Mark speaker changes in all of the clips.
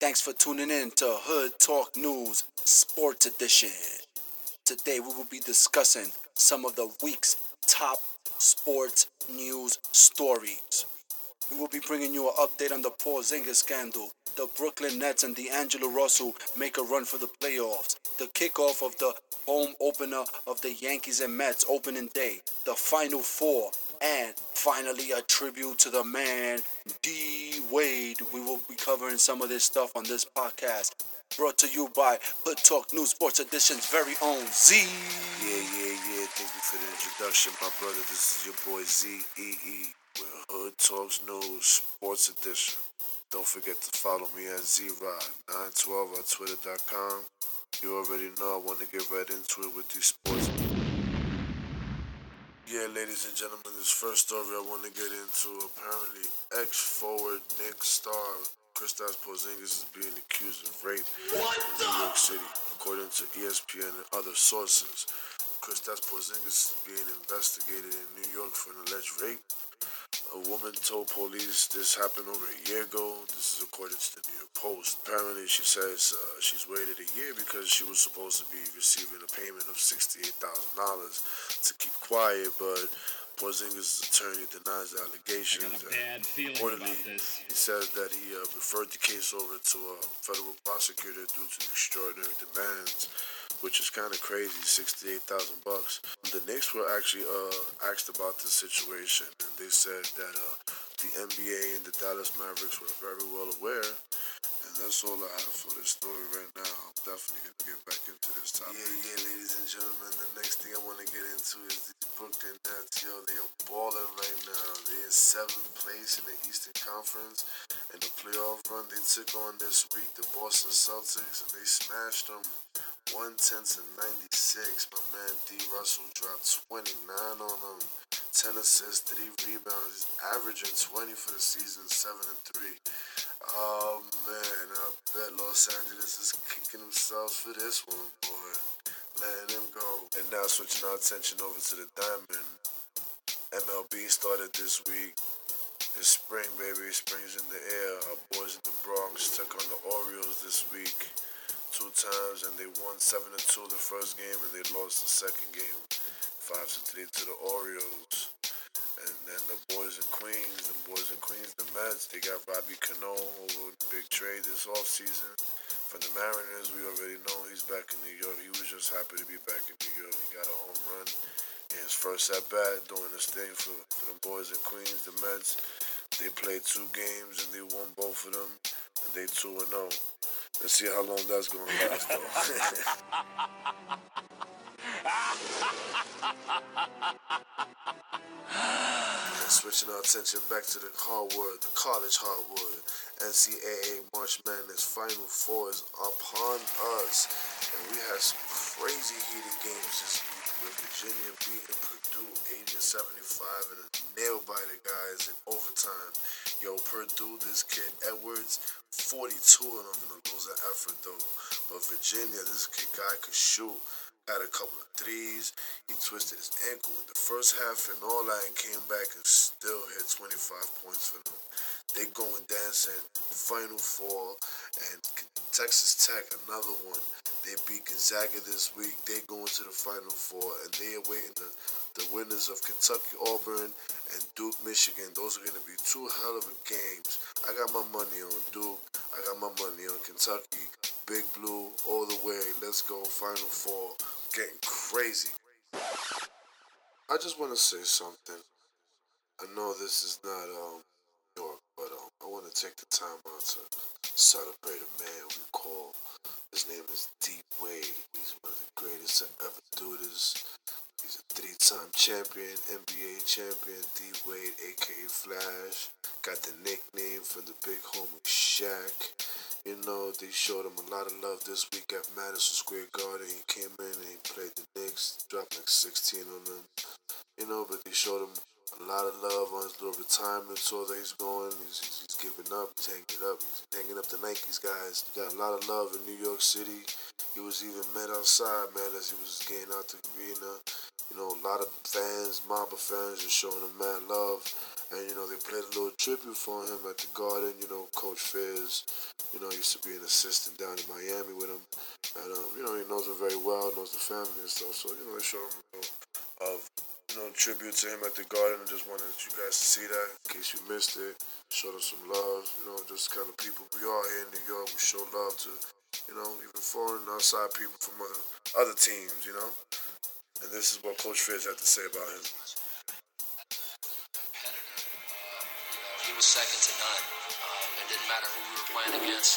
Speaker 1: Thanks for tuning in to Hood Talk News Sports Edition. Today we will be discussing some of the week's top sports news stories. We will be bringing you an update on the Porzingis scandal, the Brooklyn Nets and D'Angelo Russell make a run for the playoffs, the kickoff of the home opener of the Yankees and Mets opening day, the Final Four, and finally a tribute to the man D covering some of this stuff on this podcast. Brought to you by Hood Talk News Sports Edition's very own Z.
Speaker 2: Yeah, yeah, yeah. Thank you for the introduction, my brother. This is your boy Z E E with Hood Talks News Sports Edition. Don't forget to follow me at ZRod912 on Twitter.com. You already know I want to get right into it with these sports. Yeah, ladies and gentlemen, this first story I want to get into. Apparently, ex-forward Knicks star, Kristaps Porzingis, is being accused of rape in New York City, according to ESPN and other sources. Kristaps Porzingis is being investigated in New York for an alleged rape. A woman told police this happened over a year ago. This is according to the New York Post. Apparently, she says uh, she's waited a year because she was supposed to be receiving a payment of $68,000 to keep quiet, but Porzingis' attorney denies the allegations.
Speaker 3: I got a bad feeling
Speaker 2: Reportedly,
Speaker 3: about this.
Speaker 2: he says that he uh, referred the case over to a federal prosecutor due to the extraordinary demands, which is kind of crazy, sixty-eight thousand bucks. The Knicks were actually uh, asked about this situation, and they said that uh, the NBA and the Dallas Mavericks were very well aware. And that's all I have for this story right now. I'm definitely gonna get back into this topic. Yeah, yeah, ladies and gentlemen. The next thing I want to get into is the Brooklyn Nets. Yo, they are balling right now. They're in seventh place in the Eastern Conference. And the playoff run they took on this week, the Boston Celtics, and they smashed them 110 to 96. My man D. Russell dropped 29 on them. 10 assists, 3 rebounds. He's averaging 20 for the season, 7 and 3. Oh man, I bet Los Angeles is kicking themselves for this one, boy. Letting him go. And now switching our attention over to the Diamond. MLB started this week. It's spring, baby. Spring's in the air. Our boys in the Bronx took on the Orioles this week two times, and they won seven to two the first game, and they lost the second game, five to three to the Orioles. And then the boys in Queens, the boys in Queens, the Mets, they got Robbie Cano over the big trade this offseason. From the Mariners, we already know he's back in New York. He was just happy to be back in New York. He got a home run in his first at bat, doing this thing for, for the boys in Queens, the Mets. They played two games and they won both of them, and they 2 and 0. Let's see how long that's going to last, though. Switching our attention back to the hardwood, the college hardwood. NCAA March Madness Final Four is upon us. And we had some crazy heated games this week with Virginia beating Purdue 80 to 75 and a nail biter guys in overtime. Yo, Purdue, this kid Edwards, 42 of them in a losing effort though. But Virginia, this kid Guy could shoot had a couple of threes. He twisted his ankle in the first half and all that and came back and still hit 25 points for them. They going dancing, Final Four, and Texas Tech, another one. They beat Gonzaga this week. They going to the Final Four, and they are waiting the, the winners of Kentucky, Auburn, and Duke, Michigan. Those are going to be two hell of a games. I got my money on Duke. I got my money on Kentucky. Big Blue all the way. Let's go. Final Four. Getting crazy. I just want to say something. I know this is not um New York, but um, I want to take the time out to celebrate a man we call. His name is D Wade. He's one of the greatest to ever do this. He's a three-time champion, NBA champion, D Wade, aka Flash. Got the nickname from the big homie Shaq. You know, they showed him a lot of love this week at Madison Square Garden. He came in and he played the Knicks, dropped like 16 on them. You know, but they showed him a lot of love on his little retirement tour that he's going. He's, he's, he's giving up, he's hanging it up, he's hanging up the Nikes, guys. Got a lot of love in New York City. He was even met outside, man, as he was getting out the arena. You know, a lot of fans, Mamba fans, just showing him mad love. And you know they played a little tribute for him at the Garden. You know, Coach Fizz, you know, used to be an assistant down in Miami with him, and um, you know he knows him very well, knows the family and stuff. So you know they showed him a little of you know tribute to him at the Garden. I just wanted you guys to see that in case you missed it. Showed him some love. You know, just kind of people we are here in New York. We show love to you know even foreign outside people from other other teams. You know. And this is what Coach Fizz had to say about him.
Speaker 3: He was second to none. Um, it didn't matter who we were playing against.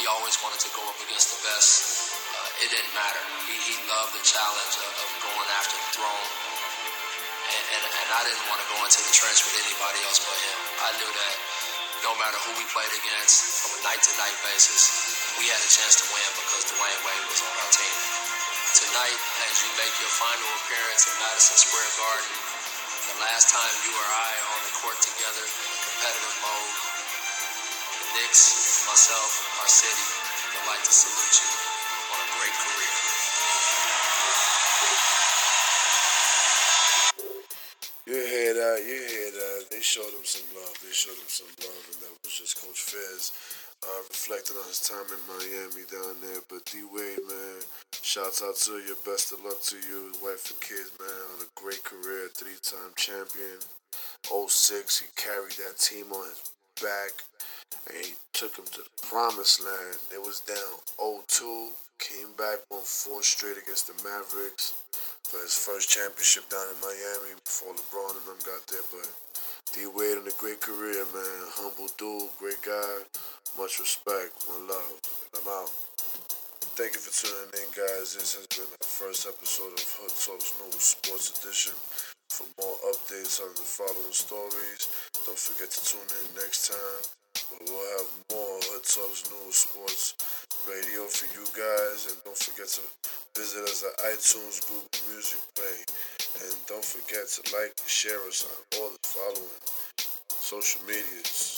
Speaker 3: He always wanted to go up against the best. Uh, it didn't matter. He, he loved the challenge of, of going after the throne. And, and, I didn't want to go into the trench with anybody else but him. I knew that no matter who we played against, from a night to night basis, we had a chance to win because Dwyane Wade was on our team tonight as you make your final appearance at Madison Square Garden. The last time you or I are on the court together in a competitive mode. The Knicks, myself, our city would like to salute you on a great career.
Speaker 2: You hear that? You hear that? They showed him some love. They showed him some love, and that was just Coach Fizz uh, reflecting on his time in Miami down there. But D Wade, man, shouts out to you. Best of luck to you, wife and kids, man, on a great career, three time champion. 06, he carried that team on his back, and he took him to the promised land. It was down 0-2, came back, won four straight against the Mavericks for his first championship down in Miami before LeBron and them got there. But D Wade on a great career, man. Humble dude, great guy. Much respect, one love. And I'm out. Thank you for tuning in, guys. This has been the first episode of Hood Talks News Sports Edition. For more updates on the following stories, don't forget to tune in next time. But we'll have more Hood Talks News Sports Radio for you guys. And don't forget to visit us at iTunes, Google Music Play. And don't forget to like and share us on all the following social medias.